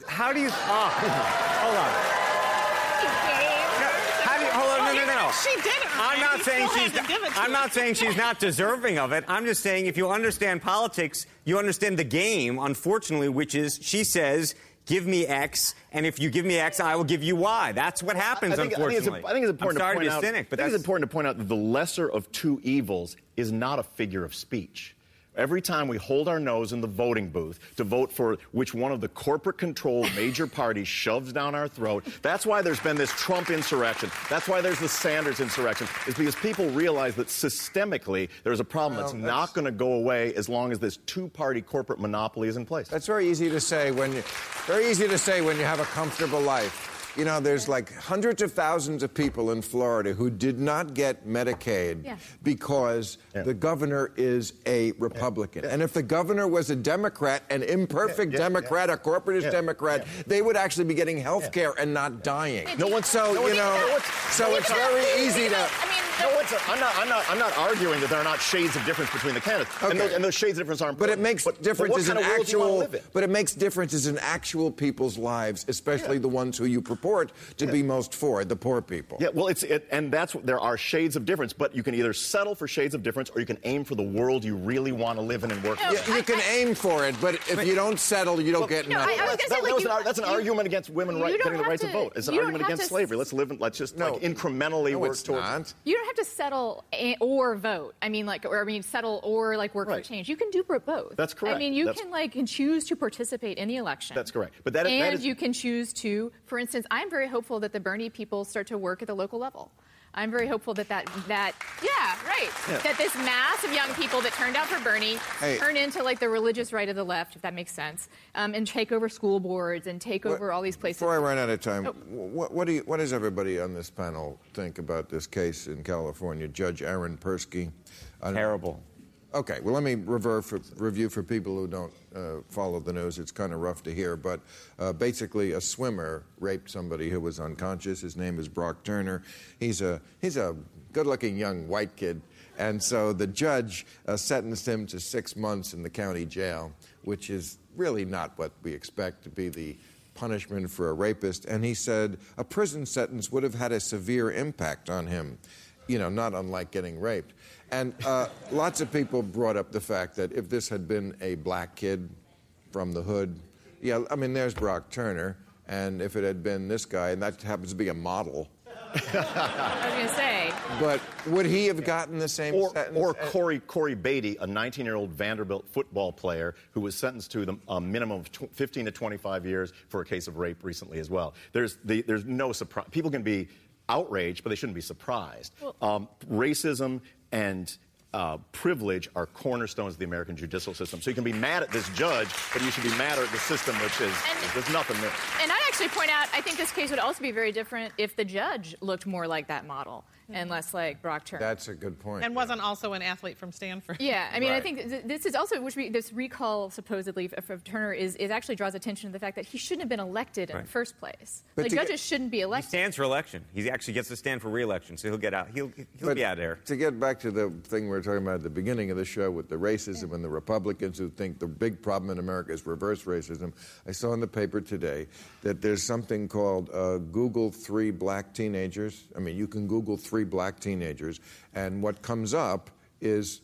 How do you? Oh, hold on. He gave her. How do you? Hold on. No, no, no, no. She did it. I'm not saying she's. had to give it to I'm not saying she's not deserving of it. I'm just saying if you understand politics, you understand the game. Unfortunately, which is she says. Give me X, and if you give me X, I will give you Y. That's what happens, I think, I think it's, unfortunately. I think it's important I'm sorry to point to out. cynic, but I think that's it's important to point out that the lesser of two evils is not a figure of speech. Every time we hold our nose in the voting booth to vote for which one of the corporate controlled major parties shoves down our throat, that's why there's been this Trump insurrection. That's why there's the Sanders insurrection, is because people realize that systemically there's a problem Well, that's, that's- not going to go away as long as this two party corporate monopoly is in place. That's very easy to say when you, very easy to say when you have a comfortable life. You know, there's like hundreds of thousands of people in Florida who did not get Medicaid Yeah. because the governor is a Republican. And if the governor was a Democrat, an imperfect Yeah, yeah, Democrat, a corporatist Yeah, Democrat, they would actually be getting health care and not dying. No one's- so no you one's- know, no one's- so it's very easy to. I mean, No, it's I'm not. I'm not. I'm not arguing that there are not shades of difference between the candidates, Okay. and, those, and those shades of difference aren't. But it important. makes but, differences but what in kind of world do you actual. live in? But it makes differences in actual people's lives, especially Yeah. the ones who you purport to be most for, the poor people. Yeah, well, it's it, and that's there are shades of difference, but you can either settle for shades of difference or you can aim for the world you really want to live in and work. No, for. You, you can aim for it, but if you don't settle, you don't get No, nothing. I- I was That's, say, that- like, that you- an, that's an you- argument against women you right, getting the right to, to- vote. It's an argument against slavery. Let's live. in- Let's just No. like incrementally No, work towards. not. You don't have have to settle or vote. I mean, like, or I mean, settle or like work Right. for change. You can do both. That's correct. I mean, you That's- can like can choose to participate in the election. That's correct. But that- that and is- you can choose to, for instance, I'm very hopeful that the Bernie people start to work at the local level. I'm very hopeful that that that yeah right Yeah. that this mass of young people that turned out for Bernie Hey. turn into like the religious right of the left, if that makes sense, um, and take over school boards and take over all these places. Before I run out of time, Oh. what, what, do you, what does everybody on this panel think about this case in California? Judge Aaron Persky. I don't- Terrible. Okay, well, let me for, review for people who don't uh, follow the news. It's kind of rough to hear, but uh, basically, a swimmer raped somebody who was unconscious. His name is Brock Turner. He's a he's a good-looking young white kid, and so the judge uh, sentenced him to six months in the county jail, which is really not what we expect to be the punishment for a rapist. And he said a prison sentence would have had a severe impact on him you know, not unlike getting raped. And uh, lots of people brought up the fact that if this had been a black kid from the hood, yeah, I mean, there's Brock Turner, and if it had been this guy, and that happens to be a model, I was gonna say. but would he have gotten the same Or, sentence? or Cory, Cory Batey, a 19 year old Vanderbilt football player who was sentenced to the, a minimum of tw- 15 to 25 years for a case of rape recently as well. There's, the, there's no surprise. People can be outraged, but they shouldn't be surprised. um, racism and uh, privilege are cornerstones of the American judicial system. So you can be mad at this judge, but you should be madder at the system, which is And- there's nothing there. And I'd actually point out, I think this case would also be very different if the judge looked more like that model and less like Brock Turner. That's a good point. And wasn't also an athlete from Stanford. Yeah, I mean, I think th- this is also which we, this recall supposedly of, of Turner is, is actually draws attention to the fact that he shouldn't have been elected in the first place. But like to get- judges shouldn't be elected. He stands for election. He actually gets to stand for re-election, so he'll get out. He'll, he'll But be out of there. To get back to the thing we were talking about at the beginning of the show with the racism and the Republicans who think the big problem in America is reverse racism, I saw in the paper today that there's something called uh, Google three black teenagers. I mean, you can Google three black teenagers, and what comes up is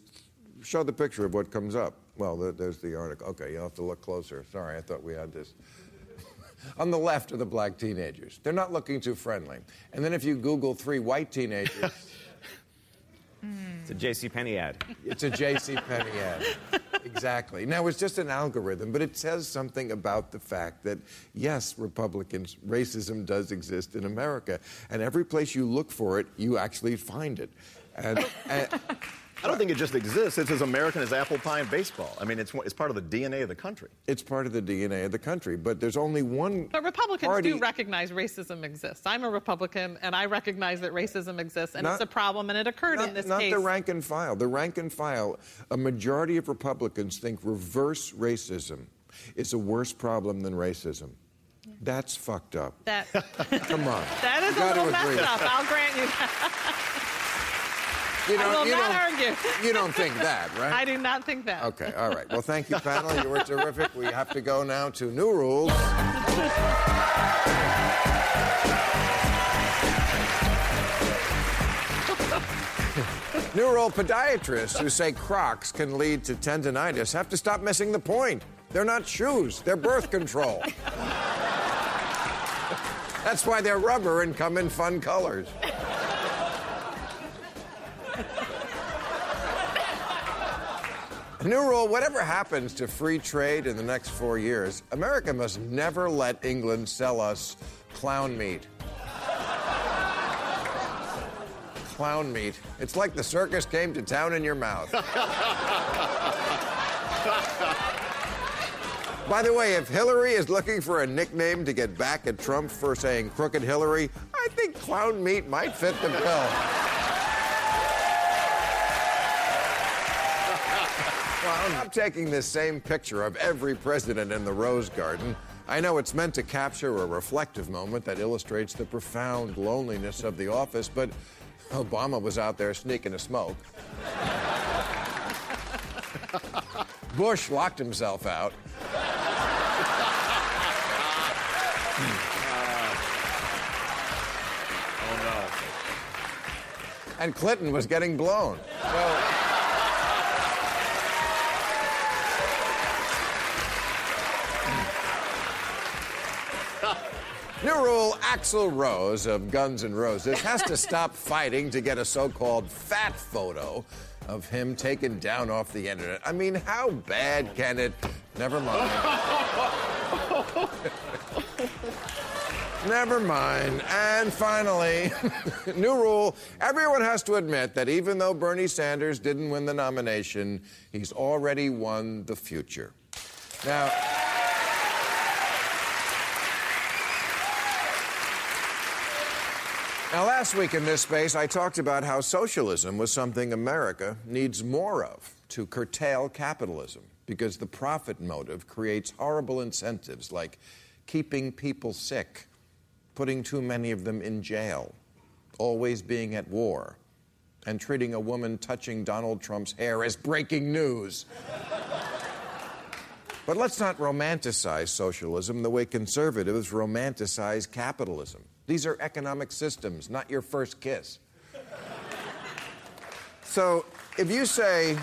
show the picture of what comes up. Well, there's the article. Okay, you'll have to look closer. Sorry, I thought we had this. On the left are the black teenagers. They're not looking too friendly. And then if you Google three white teenagers, It's a J.C. Penney ad. It's a J.C. Penney ad. Exactly. Now it's just an algorithm, but it says something about the fact that yes, Republicans, racism does exist in America, and every place you look for it, you actually find it. And, and I don't think it just exists. It's as American as apple pie and baseball. I mean, it's, it's part of the DNA of the country. it's part of the DNA of the country. But there's only one. But Republicans party, do recognize racism exists. I'm a Republican, and I recognize that racism exists, and Not- it's a problem, and it occurred Not, in this not case. the rank and file. The rank and file, a majority of Republicans think reverse racism is a worse problem than racism. That's fucked up. that, Come on. that is a little messed up. I'll grant you that. You I will you not don't- argue. You don't think that, right? I do not think that. Okay, all right. Well, thank you, panel. You were terrific. We have to go now to new rules. New rule podiatrists who say Crocs can lead to tendonitis have to stop missing the point. They're not shoes, they're birth control. That's why they're rubber and come in fun colors. New rule whatever happens to free trade in the next four years, America must never let England sell us clown meat. clown meat. It's like the circus came to town in your mouth. By the way, if Hillary is looking for a nickname to get back at Trump for saying crooked Hillary, I think clown meat might fit the bill. I'm taking this same picture of every president in the Rose Garden. I know it's meant to capture a reflective moment that illustrates the profound loneliness of the office, but Obama was out there sneaking a smoke. Bush locked himself out. And Clinton was getting blown. So. New rule Axl Rose of Guns N' Roses has to stop fighting to get a so called fat photo of him taken down off the internet. I mean, how bad can it? Never mind. Never mind. And finally, new rule everyone has to admit that even though Bernie Sanders didn't win the nomination, he's already won the future. Now, Now, last week in this space, I talked about how socialism was something America needs more of to curtail capitalism because the profit motive creates horrible incentives like keeping people sick, putting too many of them in jail, always being at war, and treating a woman touching Donald Trump's hair as breaking news. But let's not romanticize socialism the way conservatives romanticize capitalism. These are economic systems, not your first kiss. so if you say,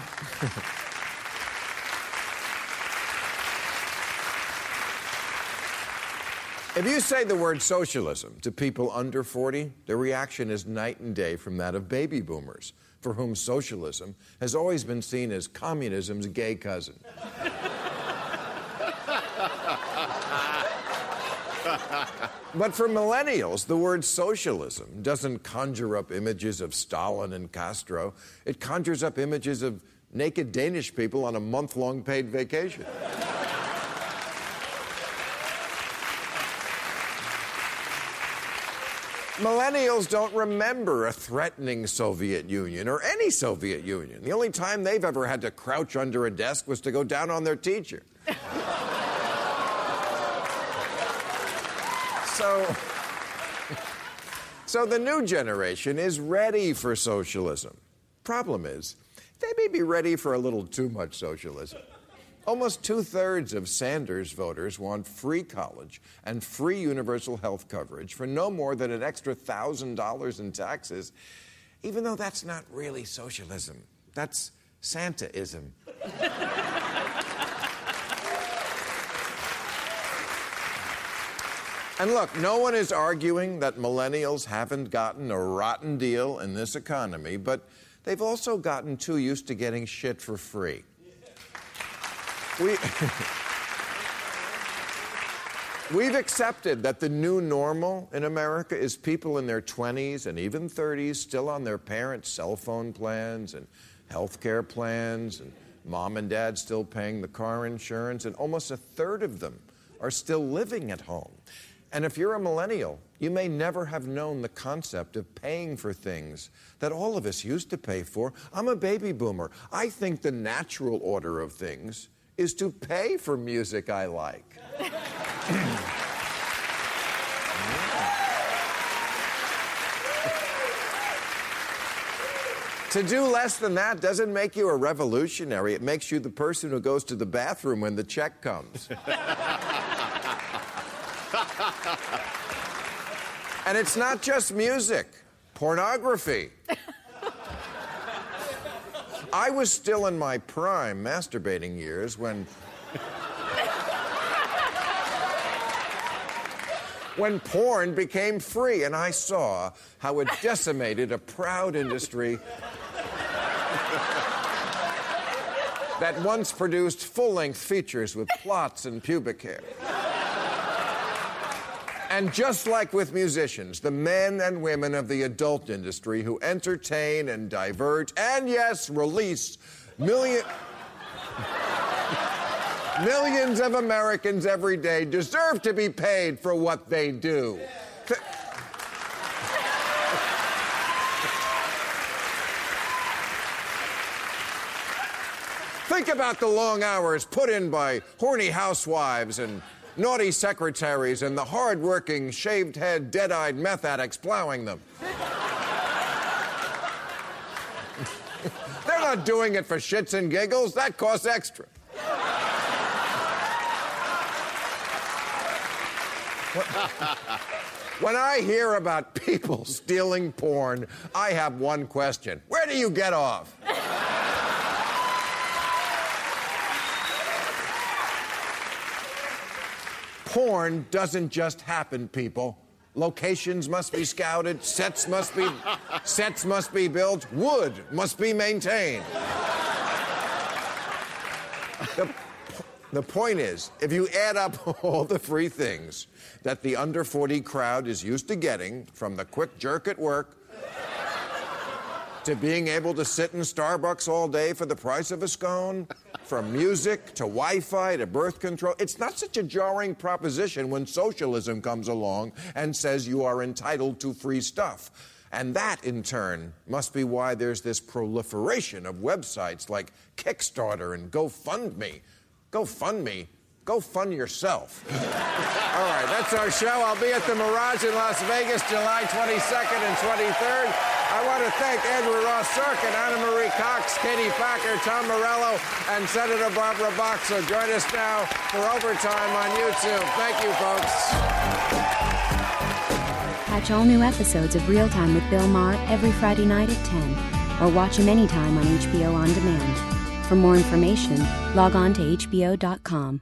If you say the word socialism to people under 40, their reaction is night and day from that of baby boomers, for whom socialism has always been seen as communism's gay cousin. But for millennials, the word socialism doesn't conjure up images of Stalin and Castro. It conjures up images of naked Danish people on a month long paid vacation. Millennials don't remember a threatening Soviet Union or any Soviet Union. The only time they've ever had to crouch under a desk was to go down on their teacher. So, so the new generation is ready for socialism. Problem is, they may be ready for a little too much socialism. Almost two thirds of Sanders voters want free college and free universal health coverage for no more than an extra $1,000 in taxes, even though that's not really socialism. That's Santaism. and look, no one is arguing that millennials haven't gotten a rotten deal in this economy, but they've also gotten too used to getting shit for free. We, we've accepted that the new normal in America is people in their 20s and even 30s still on their parents' cell phone plans and health care plans, and mom and dad still paying the car insurance, and almost a third of them are still living at home. And if you're a millennial, you may never have known the concept of paying for things that all of us used to pay for. I'm a baby boomer. I think the natural order of things is to pay for music I like. to do less than that doesn't make you a revolutionary. It makes you the person who goes to the bathroom when the check comes. and it's not just music, pornography. I was still in my prime masturbating years when. when porn became free, and I saw how it decimated a proud industry that once produced full length features with plots and pubic hair. And just like with musicians, the men and women of the adult industry who entertain and divert and, yes, release million. Millions of Americans every day deserve to be paid for what they do. Think about the long hours put in by horny housewives and naughty secretaries and the hard-working, shaved-head, dead-eyed meth addicts plowing them. They're not doing it for shits and giggles. That costs extra. When I hear about people stealing porn, I have one question. Where do you get off? Porn doesn't just happen, people. Locations must be scouted, sets must be sets must be built, wood must be maintained. The, the point is, if you add up all the free things that the under 40 crowd is used to getting, from the quick jerk at work to being able to sit in Starbucks all day for the price of a scone, from music to Wi Fi to birth control, it's not such a jarring proposition when socialism comes along and says you are entitled to free stuff. And that, in turn, must be why there's this proliferation of websites like Kickstarter and GoFundMe. GoFundMe? Go fund yourself. All right, that's our show. I'll be at the Mirage in Las Vegas July 22nd and 23rd. I want to thank Andrew Ross Sorkin, Ana Marie Cox, Katie Packer, Tom Morello, and Senator Barbara Boxer. Join us now for Overtime on YouTube. Thank you, folks. Catch all new episodes of Real Time with Bill Maher every Friday night at 10, or watch him anytime on HBO On Demand. For more information, log on to HBO.com.